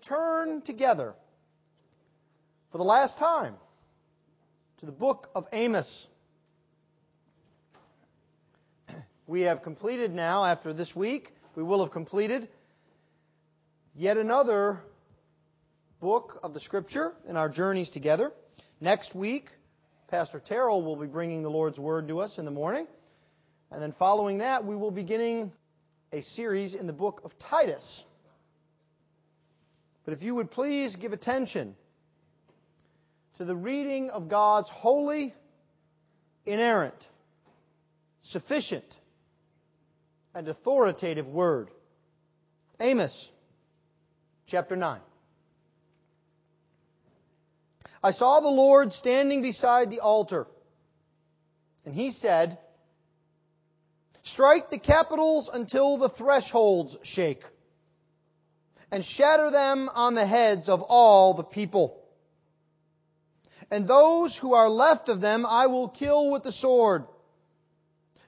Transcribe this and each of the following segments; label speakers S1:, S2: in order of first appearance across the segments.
S1: turn together for the last time to the book of Amos. We have completed now, after this week, we will have completed yet another book of the Scripture in our journeys together. Next week, Pastor Terrell will be bringing the Lord's Word to us in the morning. And then following that, we will be beginning a series in the book of Titus. But if you would please give attention to the reading of God's holy, inerrant, sufficient, and authoritative word. Amos chapter 9. I saw the Lord standing beside the altar, and he said, Strike the capitals until the thresholds shake, and shatter them on the heads of all the people. And those who are left of them I will kill with the sword.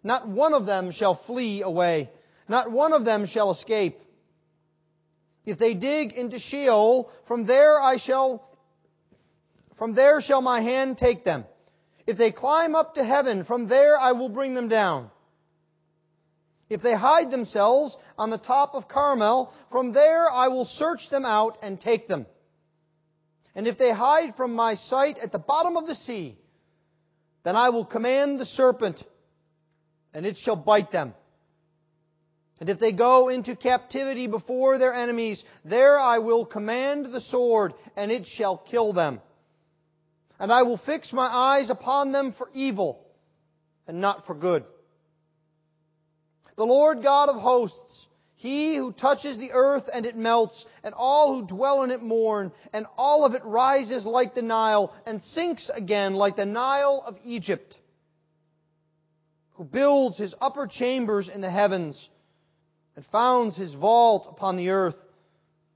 S1: Not one of them shall flee away. Not one of them shall escape. If they dig into Sheol, from there I shall, from there shall my hand take them. If they climb up to heaven, from there I will bring them down. If they hide themselves on the top of Carmel, from there I will search them out and take them. And if they hide from my sight at the bottom of the sea, then I will command the serpent, and it shall bite them. And if they go into captivity before their enemies, there I will command the sword, and it shall kill them. And I will fix my eyes upon them for evil, and not for good. The Lord God of hosts, he who touches the earth and it melts, and all who dwell in it mourn, and all of it rises like the Nile, and sinks again like the Nile of Egypt, who builds his upper chambers in the heavens, and founds his vault upon the earth,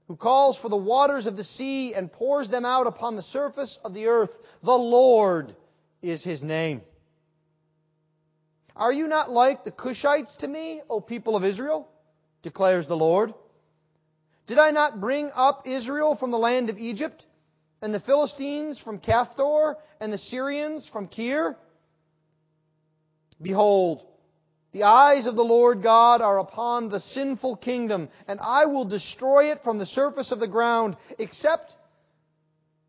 S1: who calls for the waters of the sea and pours them out upon the surface of the earth. The Lord is his name. Are you not like the Cushites to me, O people of Israel? declares the Lord. Did I not bring up Israel from the land of Egypt, and the Philistines from Caphtor, and the Syrians from Kir? Behold, the eyes of the Lord God are upon the sinful kingdom, and I will destroy it from the surface of the ground, except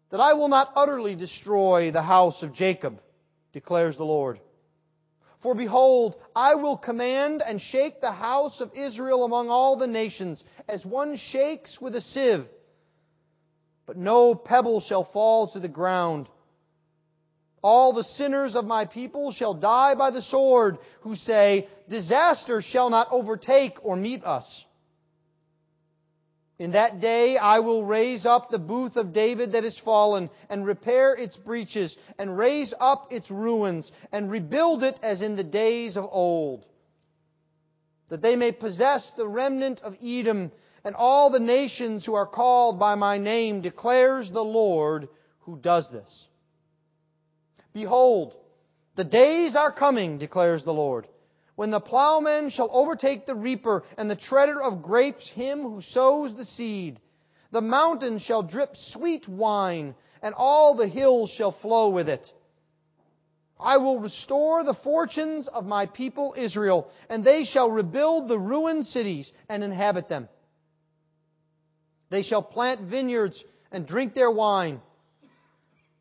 S1: that I will not utterly destroy the house of Jacob, declares the Lord. For behold, I will command and shake the house of Israel among all the nations, as one shakes with a sieve. But no pebble shall fall to the ground. All the sinners of my people shall die by the sword, who say, Disaster shall not overtake or meet us. In that day I will raise up the booth of David that is fallen, and repair its breaches, and raise up its ruins, and rebuild it as in the days of old. That they may possess the remnant of Edom, and all the nations who are called by my name, declares the Lord who does this. Behold, the days are coming, declares the Lord, when the plowman shall overtake the reaper, and the treader of grapes him who sows the seed. The mountains shall drip sweet wine, and all the hills shall flow with it. I will restore the fortunes of my people Israel, and they shall rebuild the ruined cities and inhabit them. They shall plant vineyards and drink their wine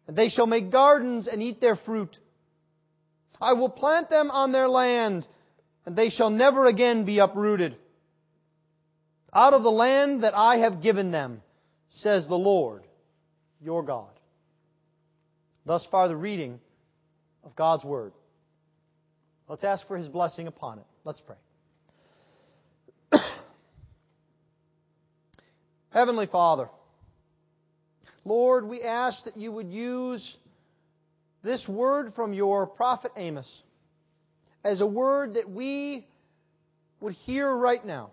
S1: and they shall make gardens and eat their fruit. I will plant them on their land, and they shall never again be uprooted. Out of the land that I have given them, says the Lord, your God. Thus far, the reading of God's Word. Let's ask for His blessing upon it. Let's pray. Heavenly Father, Lord, we ask that you would use this word from your prophet Amos as a word that we would hear right now.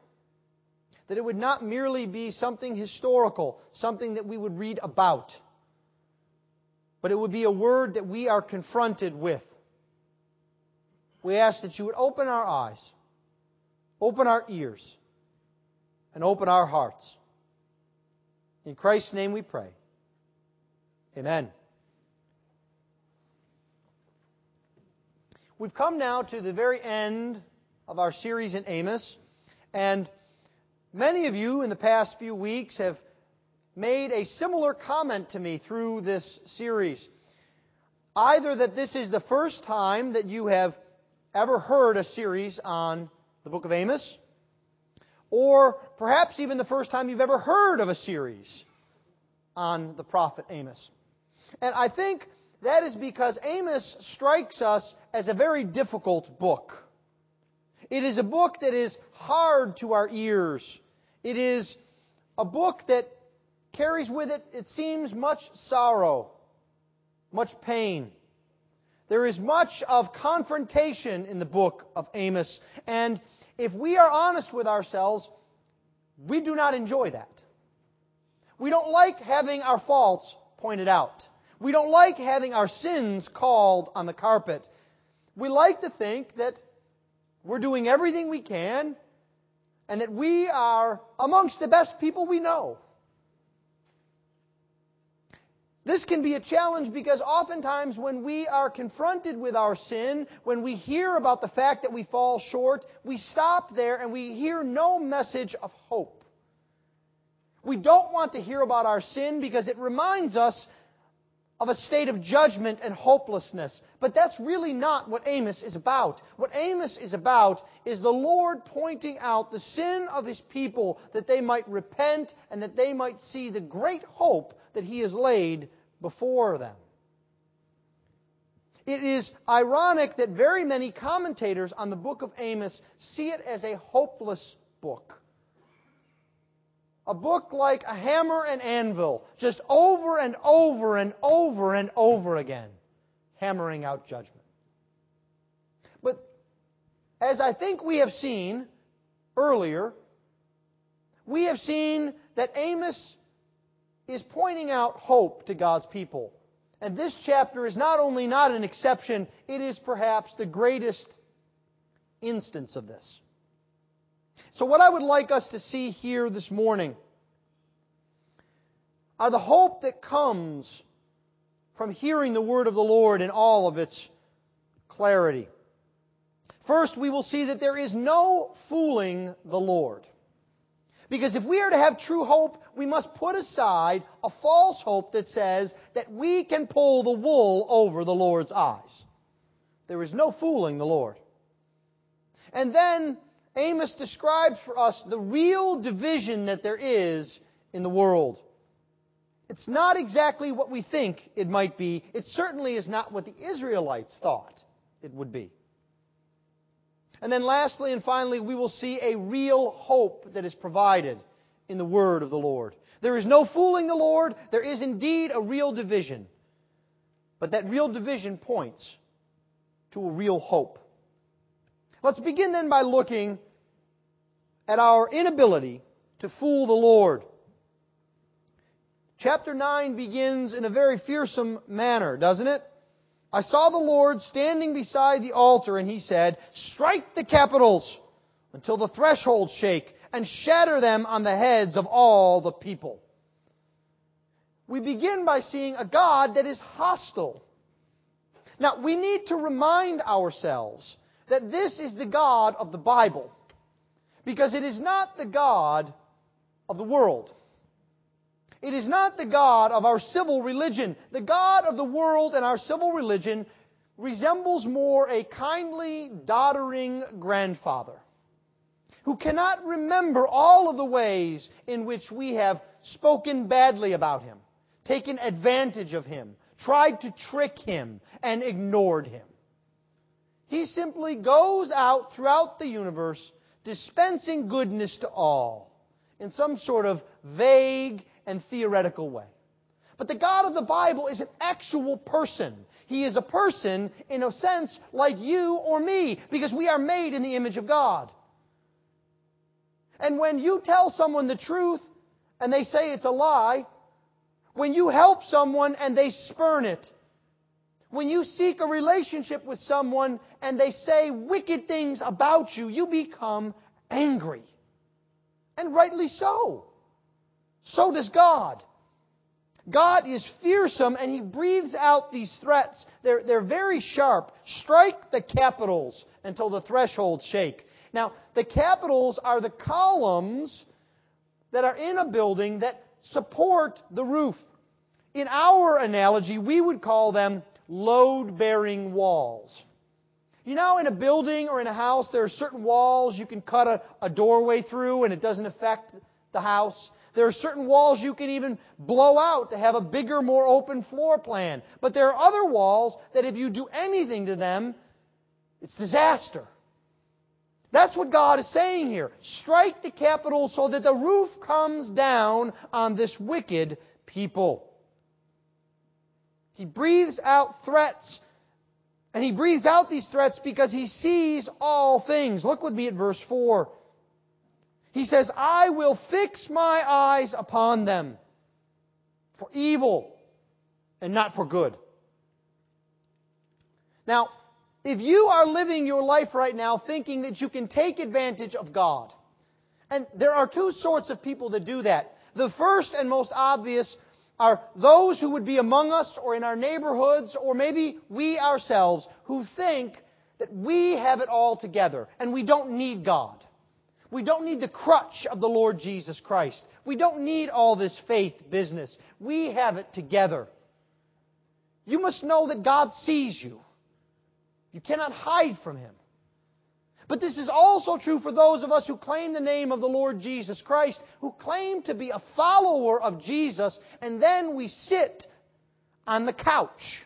S1: That it would not merely be something historical, something that we would read about, but it would be a word that we are confronted with. We ask that you would open our eyes, open our ears, and open our hearts In Christ's name we pray. Amen. We've come now to the very end of our series in Amos, and many of you in the past few weeks have made a similar comment to me through this series. Either that this is the first time that you have ever heard a series on the book of Amos, or perhaps even the first time you've ever heard of a series on the prophet Amos. And I think that is because Amos strikes us as a very difficult book. It is a book that is hard to our ears. It is a book that carries with it, it seems, much sorrow, much pain. There is much of confrontation in the book of Amos. And if we are honest with ourselves, we do not enjoy that. We don't like having our faults pointed out. We don't like having our sins called on the carpet. We like to think that we're doing everything we can and that we are amongst the best people we know. This can be a challenge because oftentimes when we are confronted with our sin, when we hear about the fact that we fall short, we stop there and we hear no message of hope. We don't want to hear about our sin because it reminds us of a state of judgment and hopelessness. But that's really not what Amos is about. What Amos is about is the Lord pointing out the sin of his people that they might repent and that they might see the great hope that he has laid before them. It is ironic that very many commentators on the book of Amos see it as a hopeless book. A book like a hammer and anvil, just over and over and over and over again, hammering out judgment. But as I think we have seen earlier, we have seen that Amos is pointing out hope to God's people. And this chapter is not only not an exception, it is perhaps the greatest instance of this. So, what I would like us to see here this morning are the hope that comes from hearing the word of the Lord in all of its clarity. First, we will see that there is no fooling the Lord. Because if we are to have true hope, we must put aside a false hope that says that we can pull the wool over the Lord's eyes. There is no fooling the Lord. And then Amos describes for us the real division that there is in the world. It's not exactly what we think it might be. It certainly is not what the Israelites thought it would be. And then lastly and finally, we will see a real hope that is provided in the word of the Lord. There is no fooling the Lord. There is indeed a real division. But that real division points to a real hope. Let's begin then by looking at our inability to fool the Lord. Chapter 9 begins in a very fearsome manner, doesn't it? I saw the Lord standing beside the altar, and he said, Strike the capitals until the thresholds shake, and shatter them on the heads of all the people. We begin by seeing a God that is hostile. Now, we need to remind ourselves that this is the God of the Bible, because it is not the God of the world. It is not the God of our civil religion. The God of the world and our civil religion resembles more a kindly, doddering grandfather who cannot remember all of the ways in which we have spoken badly about him, taken advantage of him, tried to trick him, and ignored him. He simply goes out throughout the universe dispensing goodness to all in some sort of vague and theoretical way. But the God of the Bible is an actual person. He is a person, in a sense, like you or me, because we are made in the image of God. And when you tell someone the truth and they say it's a lie, when you help someone and they spurn it, when you seek a relationship with someone and they say wicked things about you, you become angry. And rightly so. So does God. God is fearsome and he breathes out these threats. They're, they're very sharp. Strike the capitals until the thresholds shake. Now, the capitals are the columns that are in a building that support the roof. In our analogy, we would call them load bearing walls. You know, in a building or in a house, there are certain walls you can cut a, a doorway through and it doesn't affect the house. There are certain walls you can even blow out to have a bigger, more open floor plan. But there are other walls that if you do anything to them, it's disaster. That's what God is saying here. Strike the capital so that the roof comes down on this wicked people. He breathes out threats. And he breathes out these threats because he sees all things. Look with me at verse 4. He says, I will fix my eyes upon them for evil and not for good. Now, if you are living your life right now thinking that you can take advantage of God, and there are two sorts of people that do that. The first and most obvious are those who would be among us or in our neighborhoods or maybe we ourselves who think that we have it all together and we don't need God. We don't need the crutch of the Lord Jesus Christ. We don't need all this faith business. We have it together. You must know that God sees you. You cannot hide from Him. But this is also true for those of us who claim the name of the Lord Jesus Christ, who claim to be a follower of Jesus, and then we sit on the couch.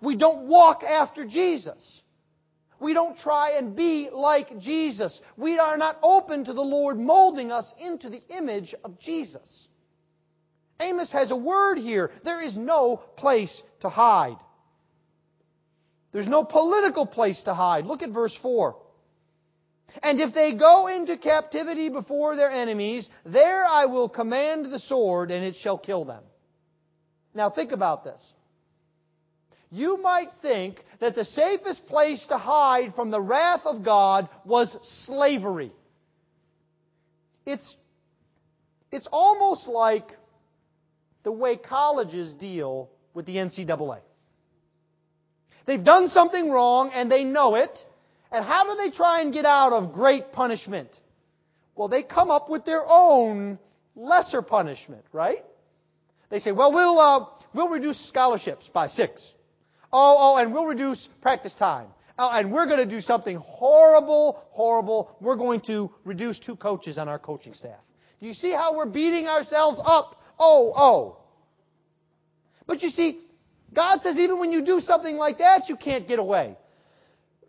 S1: We don't walk after Jesus. We don't try and be like Jesus. We are not open to the Lord molding us into the image of Jesus. Amos has a word here. There is no place to hide. There's no political place to hide. Look at verse 4. And if they go into captivity before their enemies, there I will command the sword, and it shall kill them. Now think about this you might think that the safest place to hide from the wrath of God was slavery. It's, it's almost like the way colleges deal with the NCAA. They've done something wrong and they know it. And how do they try and get out of great punishment? Well, they come up with their own lesser punishment, right? They say, well, we'll, uh, we'll reduce scholarships by six. Oh, oh, and we'll reduce practice time. Oh, and we're going to do something horrible, horrible. We're going to reduce two coaches on our coaching staff. Do you see how we're beating ourselves up? Oh, oh. But you see, God says even when you do something like that, you can't get away.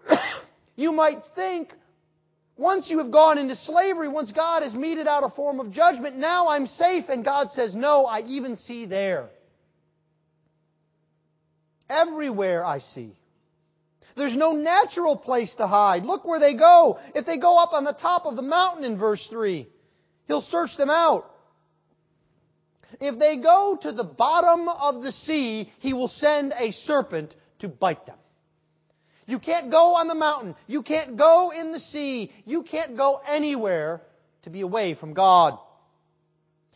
S1: you might think once you have gone into slavery, once God has meted out a form of judgment, now I'm safe. And God says, no, I even see there. Everywhere I see. There's no natural place to hide. Look where they go. If they go up on the top of the mountain in verse 3, He'll search them out. If they go to the bottom of the sea, He will send a serpent to bite them. You can't go on the mountain. You can't go in the sea. You can't go anywhere to be away from God.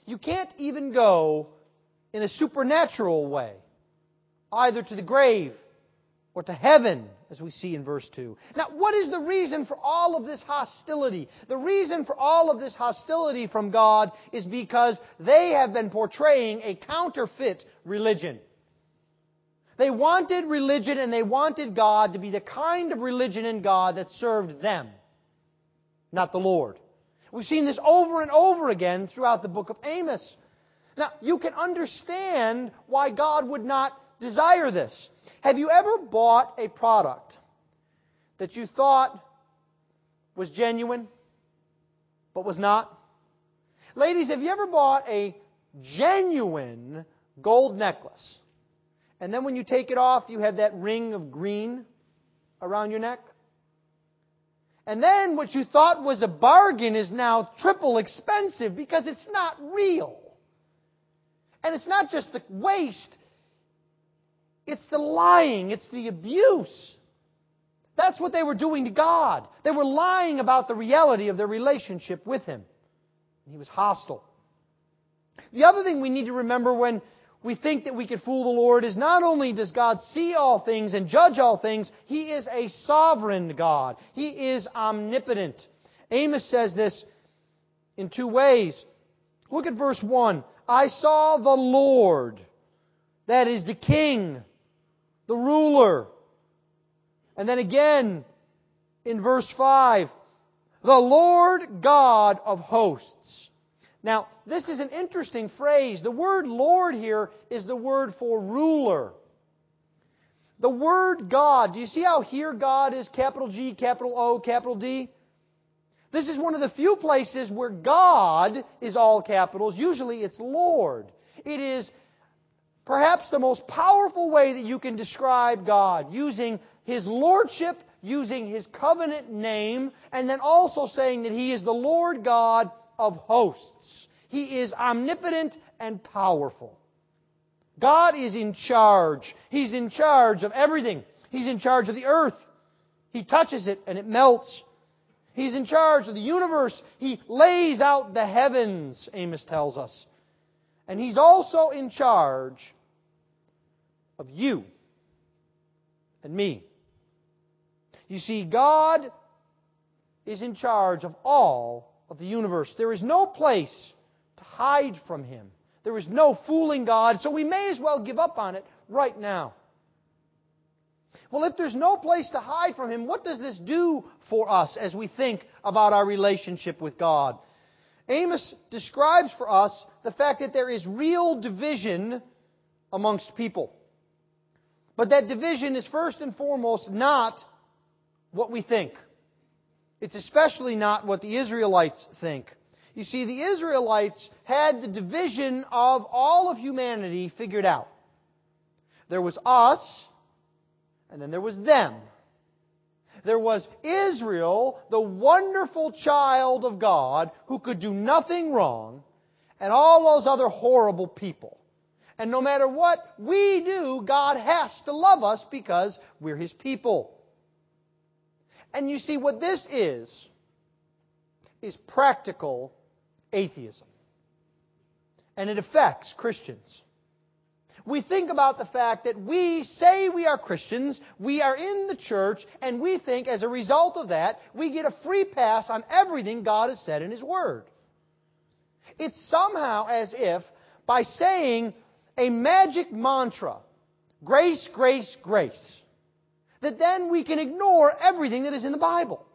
S1: You can't even go in a supernatural way either to the grave or to heaven, as we see in verse 2. Now, what is the reason for all of this hostility? The reason for all of this hostility from God is because they have been portraying a counterfeit religion. They wanted religion and they wanted God to be the kind of religion in God that served them, not the Lord. We've seen this over and over again throughout the book of Amos. Now, you can understand why God would not desire this. Have you ever bought a product that you thought was genuine, but was not? Ladies, have you ever bought a genuine gold necklace? And then when you take it off, you have that ring of green around your neck? And then what you thought was a bargain is now triple expensive because it's not real. And it's not just the waste, it's the lying, it's the abuse. That's what they were doing to God. They were lying about the reality of their relationship with Him. He was hostile. The other thing we need to remember when we think that we could fool the Lord is not only does God see all things and judge all things, He is a sovereign God. He is omnipotent. Amos says this in two ways. Look at verse 1. I saw the Lord, that is the King, the ruler. And then again in verse 5, the Lord God of hosts. Now, this is an interesting phrase. The word Lord here is the word for ruler. The word God, do you see how here God is capital G, capital O, capital D? This is one of the few places where God is all capitals. Usually it's Lord. It is perhaps the most powerful way that you can describe God, using His Lordship, using His covenant name, and then also saying that He is the Lord God of hosts. He is omnipotent and powerful. God is in charge. He's in charge of everything. He's in charge of the earth. He touches it and it melts. He's in charge of the universe. He lays out the heavens, Amos tells us. And He's also in charge of you and me. You see, God is in charge of all of the universe. There is no place to hide from Him. There is no fooling God, so we may as well give up on it right now. Well, if there's no place to hide from Him, what does this do for us as we think about our relationship with God? Amos describes for us the fact that there is real division amongst people. But that division is first and foremost not what we think. It's especially not what the Israelites think. You see, the Israelites had the division of all of humanity figured out. There was us, and then there was them. There was Israel, the wonderful child of God who could do nothing wrong, and all those other horrible people. And no matter what we do, God has to love us because we're His people. And you see, what this is, is practical atheism. And it affects Christians. We think about the fact that we say we are Christians, we are in the church, and we think as a result of that, we get a free pass on everything God has said in His Word. It's somehow as if by saying a magic mantra, grace, grace, grace, that then we can ignore everything that is in the Bible.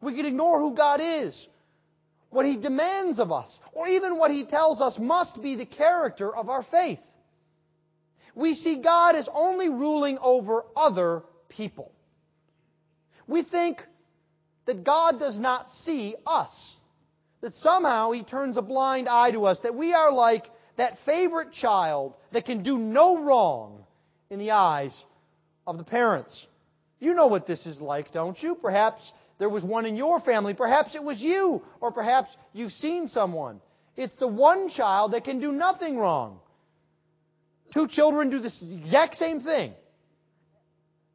S1: We can ignore who God is, what He demands of us, or even what He tells us must be the character of our faith. We see God as only ruling over other people. We think that God does not see us, that somehow He turns a blind eye to us, that we are like that favorite child that can do no wrong in the eyes of the parents. You know what this is like, don't you? Perhaps there was one in your family. Perhaps it was you. Or perhaps you've seen someone. It's the one child that can do nothing wrong. Two children do the exact same thing.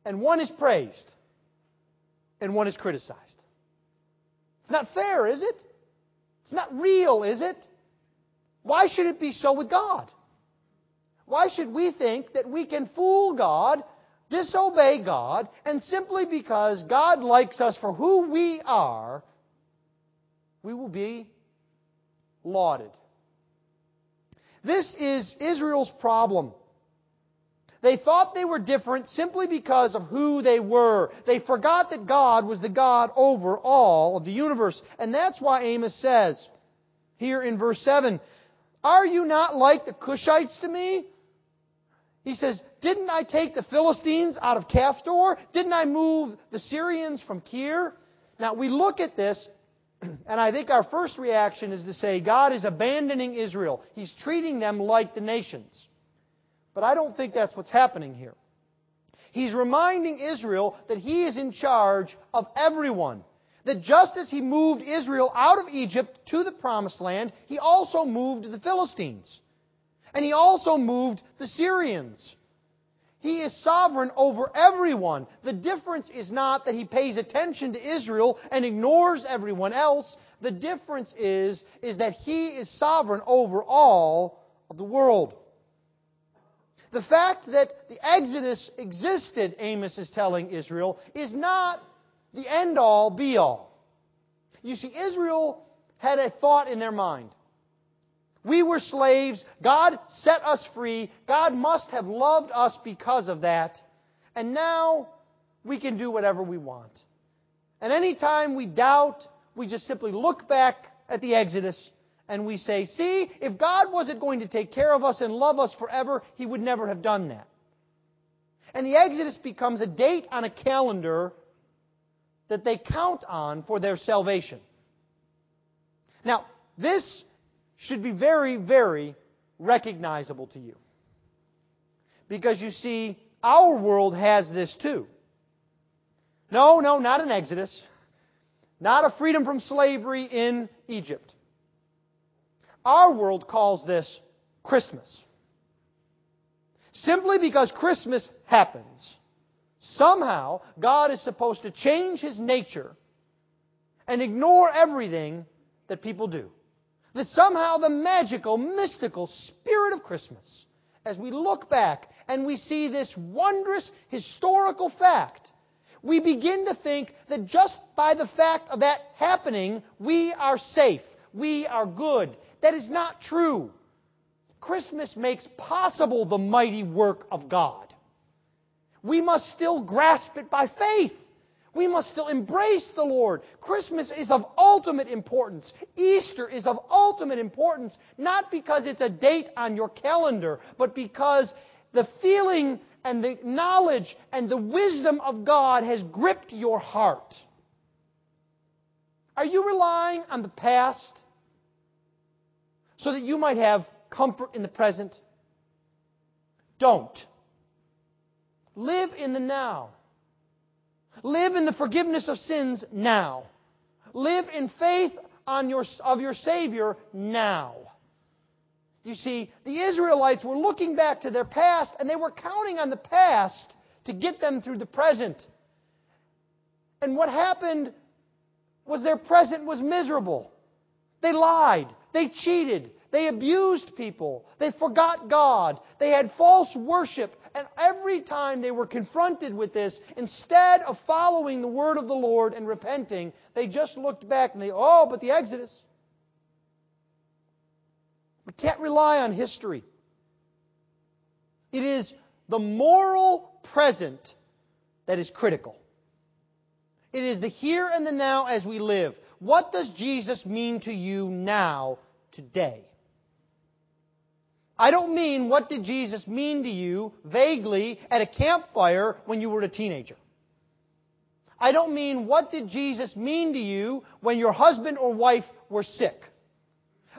S1: And one is praised. And one is criticized. It's not fair, is it? It's not real, is it? Why should it be so with God? Why should we think that we can fool God disobey God, and simply because God likes us for who we are, we will be lauded. This is Israel's problem. They thought they were different simply because of who they were. They forgot that God was the God over all of the universe. And that's why Amos says here in verse 7, Are you not like the Cushites to me? He says, Didn't I take the Philistines out of Caphtor? Didn't I move the Syrians from Kir? Now we look at this, and I think our first reaction is to say God is abandoning Israel. He's treating them like the nations. But I don't think that's what's happening here. He's reminding Israel that he is in charge of everyone. That just as he moved Israel out of Egypt to the promised land, he also moved the Philistines. And he also moved the Syrians. He is sovereign over everyone. The difference is not that he pays attention to Israel and ignores everyone else, The difference is, is that He is sovereign over all of the world. The fact that the Exodus existed, Amos is telling Israel, is not the end all be all. You see, Israel had a thought in their mind. We were slaves. God set us free. God must have loved us because of that. And now we can do whatever we want. And anytime we doubt, we just simply look back at the Exodus and we say, see, if God wasn't going to take care of us and love us forever, He would never have done that. And the Exodus becomes a date on a calendar that they count on for their salvation. Now, this should be very, very recognizable to you. Because you see, our world has this too. No, no, not an Exodus. Not a freedom from slavery in Egypt. Our world calls this Christmas. Simply because Christmas happens, somehow God is supposed to change his nature and ignore everything that people do. That somehow the magical, mystical spirit of Christmas, as we look back and we see this wondrous historical fact, we begin to think that just by the fact of that happening, we are safe, we are good. That is not true. Christmas makes possible the mighty work of God. We must still grasp it by faith. We must still embrace the Lord. Christmas is of ultimate importance. Easter is of ultimate importance, not because it's a date on your calendar, but because the feeling and the knowledge and the wisdom of God has gripped your heart. Are you relying on the past so that you might have comfort in the present? Don't. Live in the now. Live in the forgiveness of sins now. Live in faith on your, of your Savior now. You see, the Israelites were looking back to their past and they were counting on the past to get them through the present. And what happened was their present was miserable. They lied. They cheated. They abused people. They forgot God. They had false worship. And every time they were confronted with this, instead of following the word of the Lord and repenting, they just looked back and they, oh, but the Exodus. We can't rely on history. It is the moral present that is critical. It is the here and the now as we live. What does Jesus mean to you now, today? I don't mean what did Jesus mean to you vaguely at a campfire when you were a teenager. I don't mean what did Jesus mean to you when your husband or wife were sick.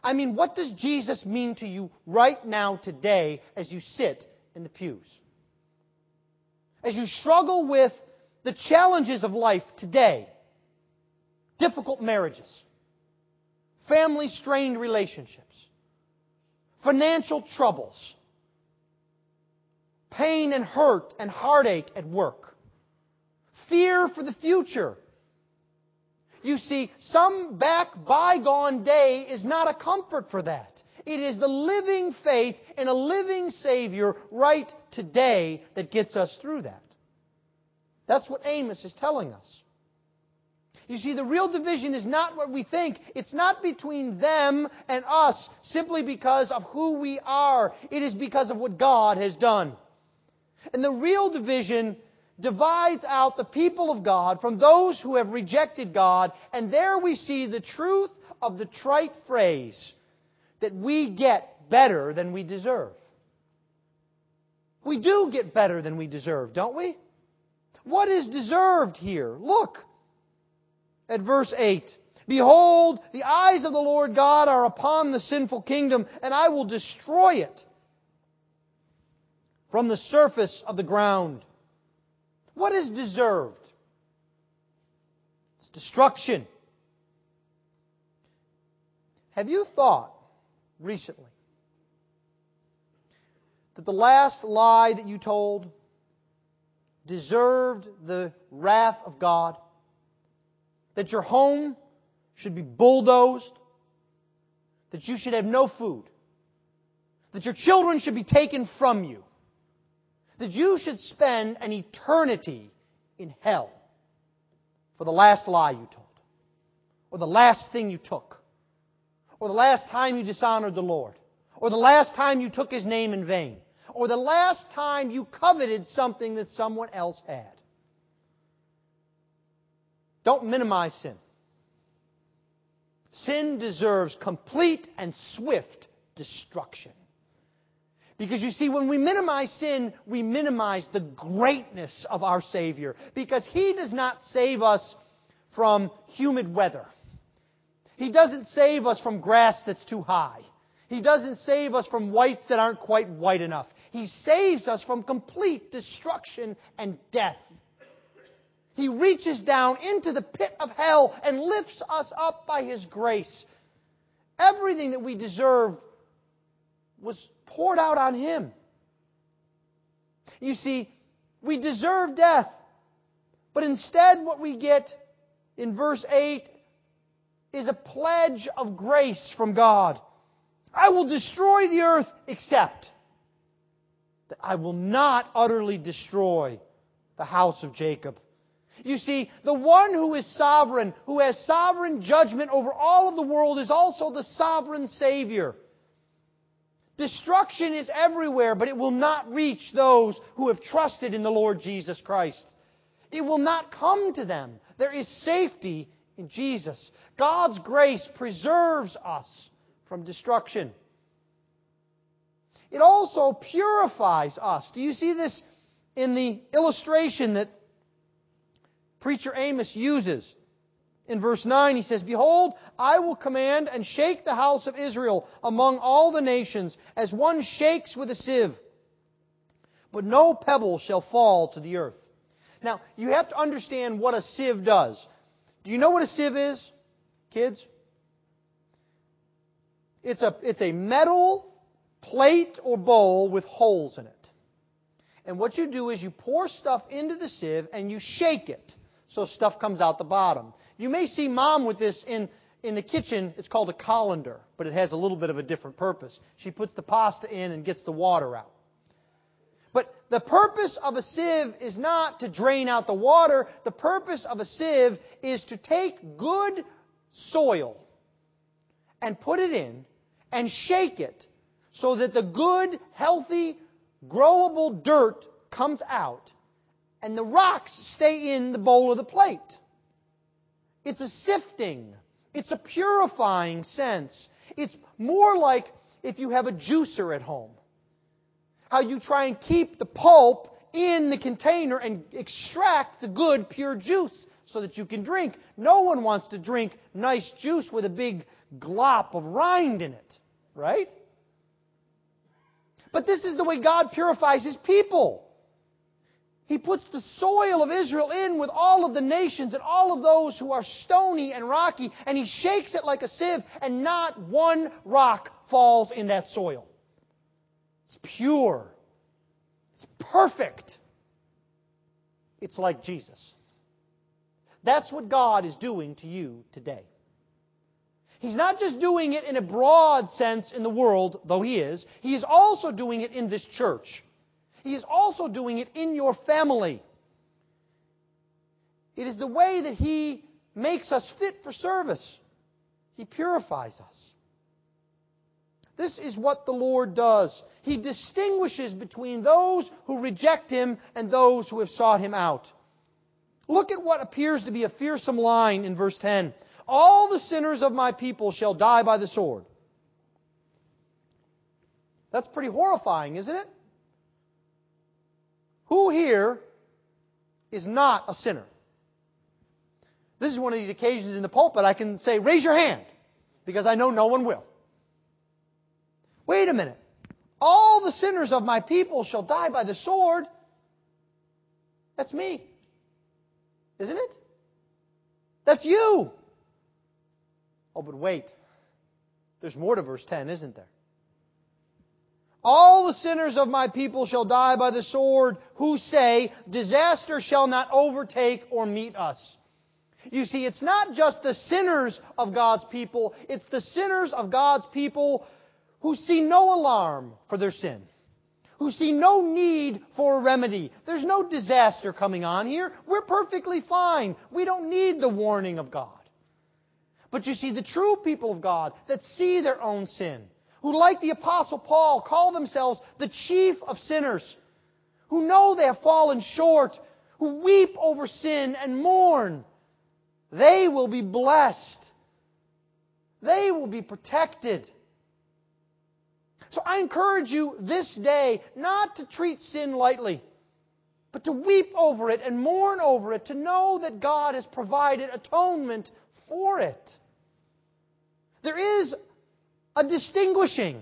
S1: I mean, what does Jesus mean to you right now, today, as you sit in the pews? As you struggle with the challenges of life today, difficult marriages, family strained relationships, financial troubles, pain and hurt and heartache at work, fear for the future, you see, some back bygone day is not a comfort for that. It is the living faith in a living Savior right today that gets us through that. That's what Amos is telling us. You see, the real division is not what we think. It's not between them and us simply because of who we are. It is because of what God has done. And the real division divides out the people of God from those who have rejected God. And there we see the truth of the trite phrase that we get better than we deserve. We do get better than we deserve, don't we? What is deserved here? Look at verse 8. Behold, the eyes of the Lord God are upon the sinful kingdom, and I will destroy it from the surface of the ground. What is deserved? It's destruction. Have you thought recently that the last lie that you told deserved the wrath of God? That your home should be bulldozed, that you should have no food, that your children should be taken from you, that you should spend an eternity in hell for the last lie you told, or the last thing you took, or the last time you dishonored the Lord, or the last time you took His name in vain, or the last time you coveted something that someone else had. Don't minimize sin. Sin deserves complete and swift destruction. Because you see, when we minimize sin, we minimize the greatness of our Savior. Because He does not save us from humid weather. He doesn't save us from grass that's too high. He doesn't save us from whites that aren't quite white enough. He saves us from complete destruction and death. He reaches down into the pit of hell and lifts us up by His grace. Everything that we deserve was poured out on Him. You see, we deserve death, but instead what we get in verse 8 is a pledge of grace from God. I will destroy the earth except that I will not utterly destroy the house of Jacob. You see, the one who is sovereign, who has sovereign judgment over all of the world, is also the sovereign Savior. Destruction is everywhere, but it will not reach those who have trusted in the Lord Jesus Christ. It will not come to them. There is safety in Jesus. God's grace preserves us from destruction. It also purifies us. Do you see this in the illustration that preacher Amos uses? In verse 9, he says, Behold, I will command and shake the house of Israel among all the nations, as one shakes with a sieve. But no pebble shall fall to the earth. Now, you have to understand what a sieve does. Do you know what a sieve is, kids? It's a, it's a metal plate or bowl with holes in it. And what you do is you pour stuff into the sieve and you shake it so stuff comes out the bottom. You may see mom with this in, in the kitchen. It's called a colander, but it has a little bit of a different purpose. She puts the pasta in and gets the water out. But the purpose of a sieve is not to drain out the water. The purpose of a sieve is to take good soil and put it in and shake it so that the good, healthy, growable dirt comes out and the rocks stay in the bowl of the plate. It's a sifting. It's a purifying sense. It's more like if you have a juicer at home. How you try and keep the pulp in the container and extract the good, pure juice so that you can drink. No one wants to drink nice juice with a big glop of rind in it, right? But this is the way God purifies His people. He puts the soil of Israel in with all of the nations and all of those who are stony and rocky, and He shakes it like a sieve, and not one rock falls in that soil. It's pure. It's perfect. It's like Jesus. That's what God is doing to you today. He's not just doing it in a broad sense in the world, though He is. He is also doing it in this church. He is also doing it in your family. It is the way that He makes us fit for service. He purifies us. This is what the Lord does. He distinguishes between those who reject Him and those who have sought Him out. Look at what appears to be a fearsome line in verse 10. All the sinners of my people shall die by the sword. That's pretty horrifying, isn't it? Who here is not a sinner? This is one of these occasions in the pulpit I can say, raise your hand, because I know no one will. Wait a minute. All the sinners of my people shall die by the sword. That's me. Isn't it? That's you. Oh, but wait. There's more to verse 10, isn't there? All the sinners of my people shall die by the sword, who say, disaster shall not overtake or meet us. You see, it's not just the sinners of God's people, it's the sinners of God's people who see no alarm for their sin, who see no need for a remedy. There's no disaster coming on here. We're perfectly fine. We don't need the warning of God. But you see, the true people of God that see their own sin, who, like the Apostle Paul, call themselves the chief of sinners, who know they have fallen short, who weep over sin and mourn, they will be blessed. They will be protected. So I encourage you this day not to treat sin lightly, but to weep over it and mourn over it, to know that God has provided atonement for it. There is a distinguishing,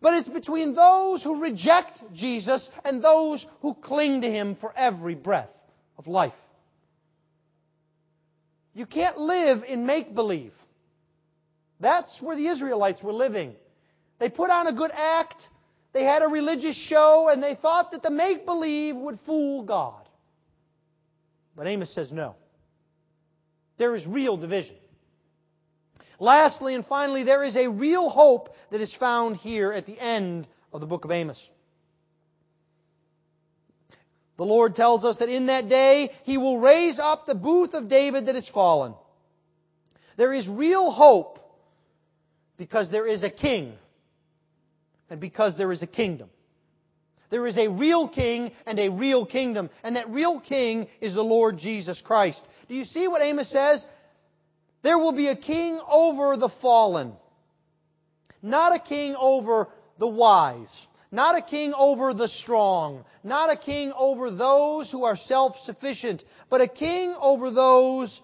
S1: but it's between those who reject Jesus and those who cling to Him for every breath of life. You can't live in make believe. That's where the Israelites were living. They put on a good act, they had a religious show, and they thought that the make believe would fool God. But Amos says no. There is real division. Lastly and finally, there is a real hope that is found here at the end of the book of Amos. The Lord tells us that in that day He will raise up the booth of David that is fallen. There is real hope because there is a king and because there is a kingdom. There is a real king and a real kingdom, and that real king is the Lord Jesus Christ. Do you see what Amos says? There will be a king over the fallen, not a king over the wise, not a king over the strong, not a king over those who are self-sufficient, but a king over those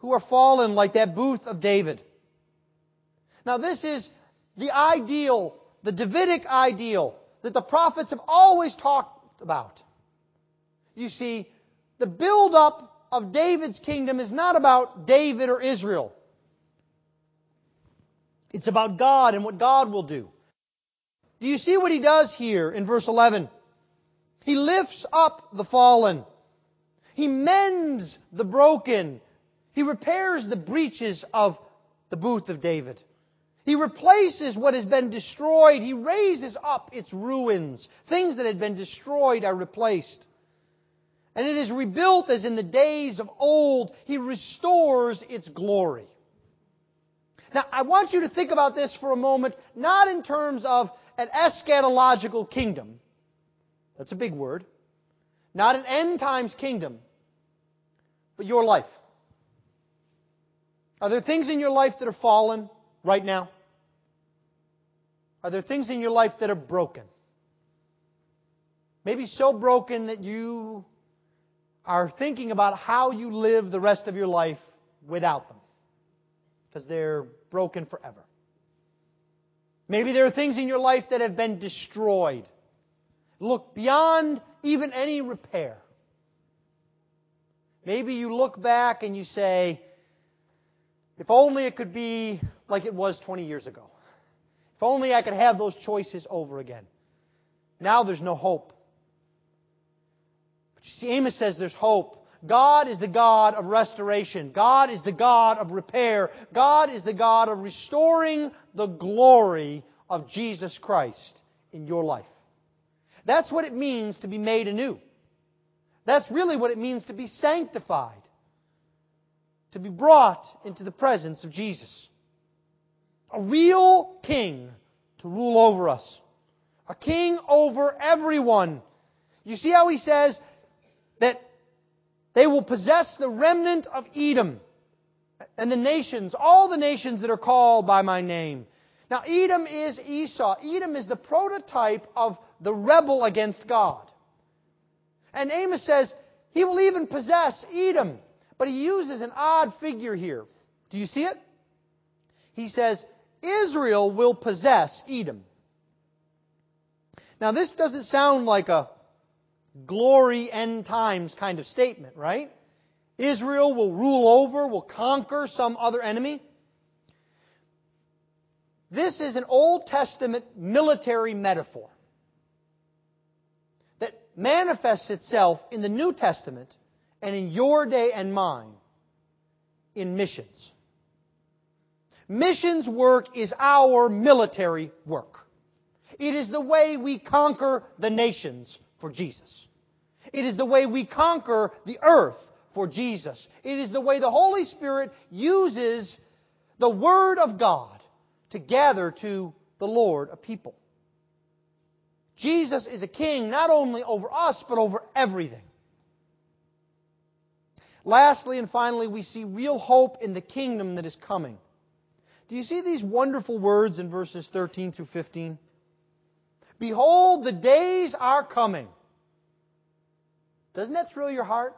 S1: who are fallen like that booth of David. Now this is the ideal the Davidic ideal that the prophets have always talked about. You see, the build-up of David's kingdom is not about David or Israel. It's about God and what God will do. Do you see what he does here in verse 11? He lifts up the fallen. He mends the broken. He repairs the breaches of the booth of David. He replaces what has been destroyed. He raises up its ruins. Things that had been destroyed are replaced. And it is rebuilt as in the days of old. He restores its glory. Now, I want you to think about this for a moment, not in terms of an eschatological kingdom. That's a big word. Not an end times kingdom, but your life. Are there things in your life that are fallen? right now? Are there things in your life that are broken? Maybe so broken that you are thinking about how you live the rest of your life without them because they're broken forever. Maybe there are things in your life that have been destroyed. Look beyond even any repair. Maybe you look back and you say, if only it could be like it was 20 years ago. If only I could have those choices over again. Now there's no hope. See, Amos says there's hope. God is the God of restoration. God is the God of repair. God is the God of restoring the glory of Jesus Christ in your life. That's what it means to be made anew. That's really what it means to be sanctified to be brought into the presence of Jesus. A real king to rule over us. A king over everyone. You see how he says they will possess the remnant of Edom and the nations, all the nations that are called by my name. Now, Edom is Esau. Edom is the prototype of the rebel against God. And Amos says he will even possess Edom. But he uses an odd figure here. Do you see it? He says, Israel will possess Edom. Now, this doesn't sound like a glory end times kind of statement, right? Israel will rule over, will conquer some other enemy. This is an Old Testament military metaphor that manifests itself in the New Testament and in your day and mine in missions. Missions work is our military work. It is the way we conquer the nations for Jesus. It is the way we conquer the earth for Jesus. It is the way the Holy Spirit uses the Word of God to gather to the Lord a people. Jesus is a king not only over us, but over everything. Lastly and finally, we see real hope in the kingdom that is coming. Do you see these wonderful words in verses 13 through 15? Behold, the days are coming. Doesn't that thrill your heart?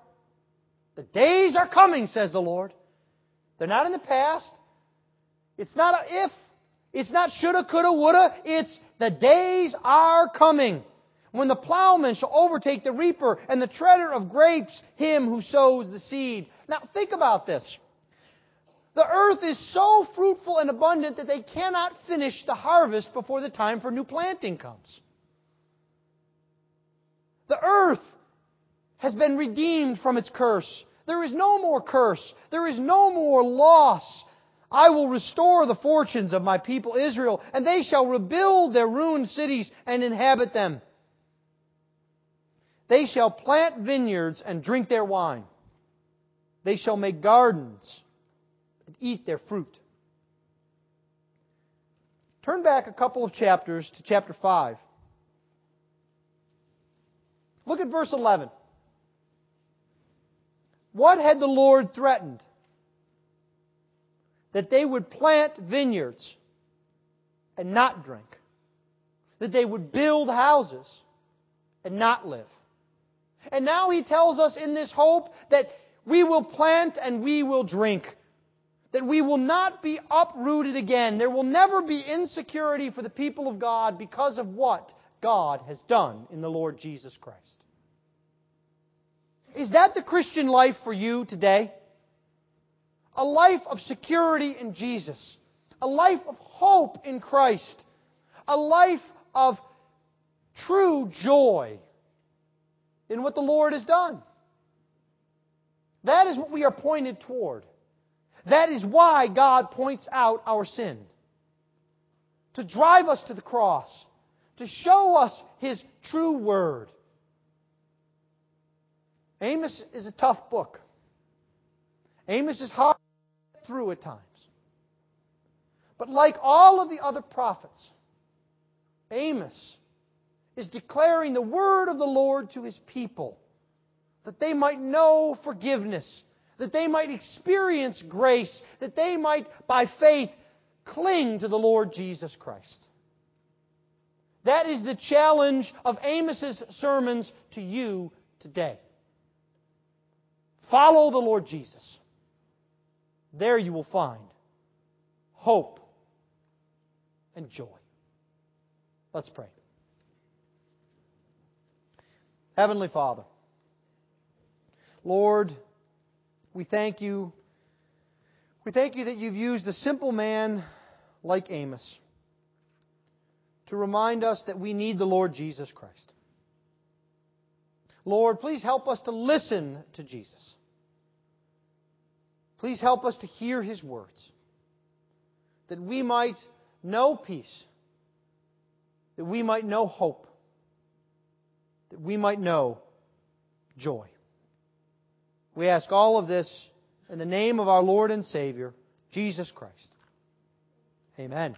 S1: The days are coming, says the Lord. They're not in the past. It's not a if. It's not shoulda, coulda, woulda. It's the days are coming when the plowman shall overtake the reaper and the treader of grapes him who sows the seed. Now think about this. The earth is so fruitful and abundant that they cannot finish the harvest before the time for new planting comes. The earth has been redeemed from its curse. There is no more curse. There is no more loss. I will restore the fortunes of my people Israel, and they shall rebuild their ruined cities and inhabit them. They shall plant vineyards and drink their wine. They shall make gardens and eat their fruit. Turn back a couple of chapters to chapter 5. Look at verse 11. What had the Lord threatened? That they would plant vineyards and not drink. That they would build houses and not live. And now he tells us in this hope that we will plant and we will drink. That we will not be uprooted again. There will never be insecurity for the people of God because of what God has done in the Lord Jesus Christ. Is that the Christian life for you today? A life of security in Jesus. A life of hope in Christ. A life of true joy in what the Lord has done. That is what we are pointed toward. That is why God points out our sin. To drive us to the cross. To show us His true word. Amos is a tough book. Amos is hard through at times. But like all of the other prophets, Amos is declaring the word of the Lord to his people that they might know forgiveness, that they might experience grace, that they might, by faith, cling to the Lord Jesus Christ. That is the challenge of Amos's sermons to you today. Follow the Lord Jesus. There you will find hope and joy. Let's pray. Heavenly Father, Lord, we thank you. We thank you that you've used a simple man like Amos to remind us that we need the Lord Jesus Christ. Lord, please help us to listen to Jesus. Please help us to hear his words, that we might know peace, that we might know hope, that we might know joy. We ask all of this in the name of our Lord and Savior, Jesus Christ. Amen.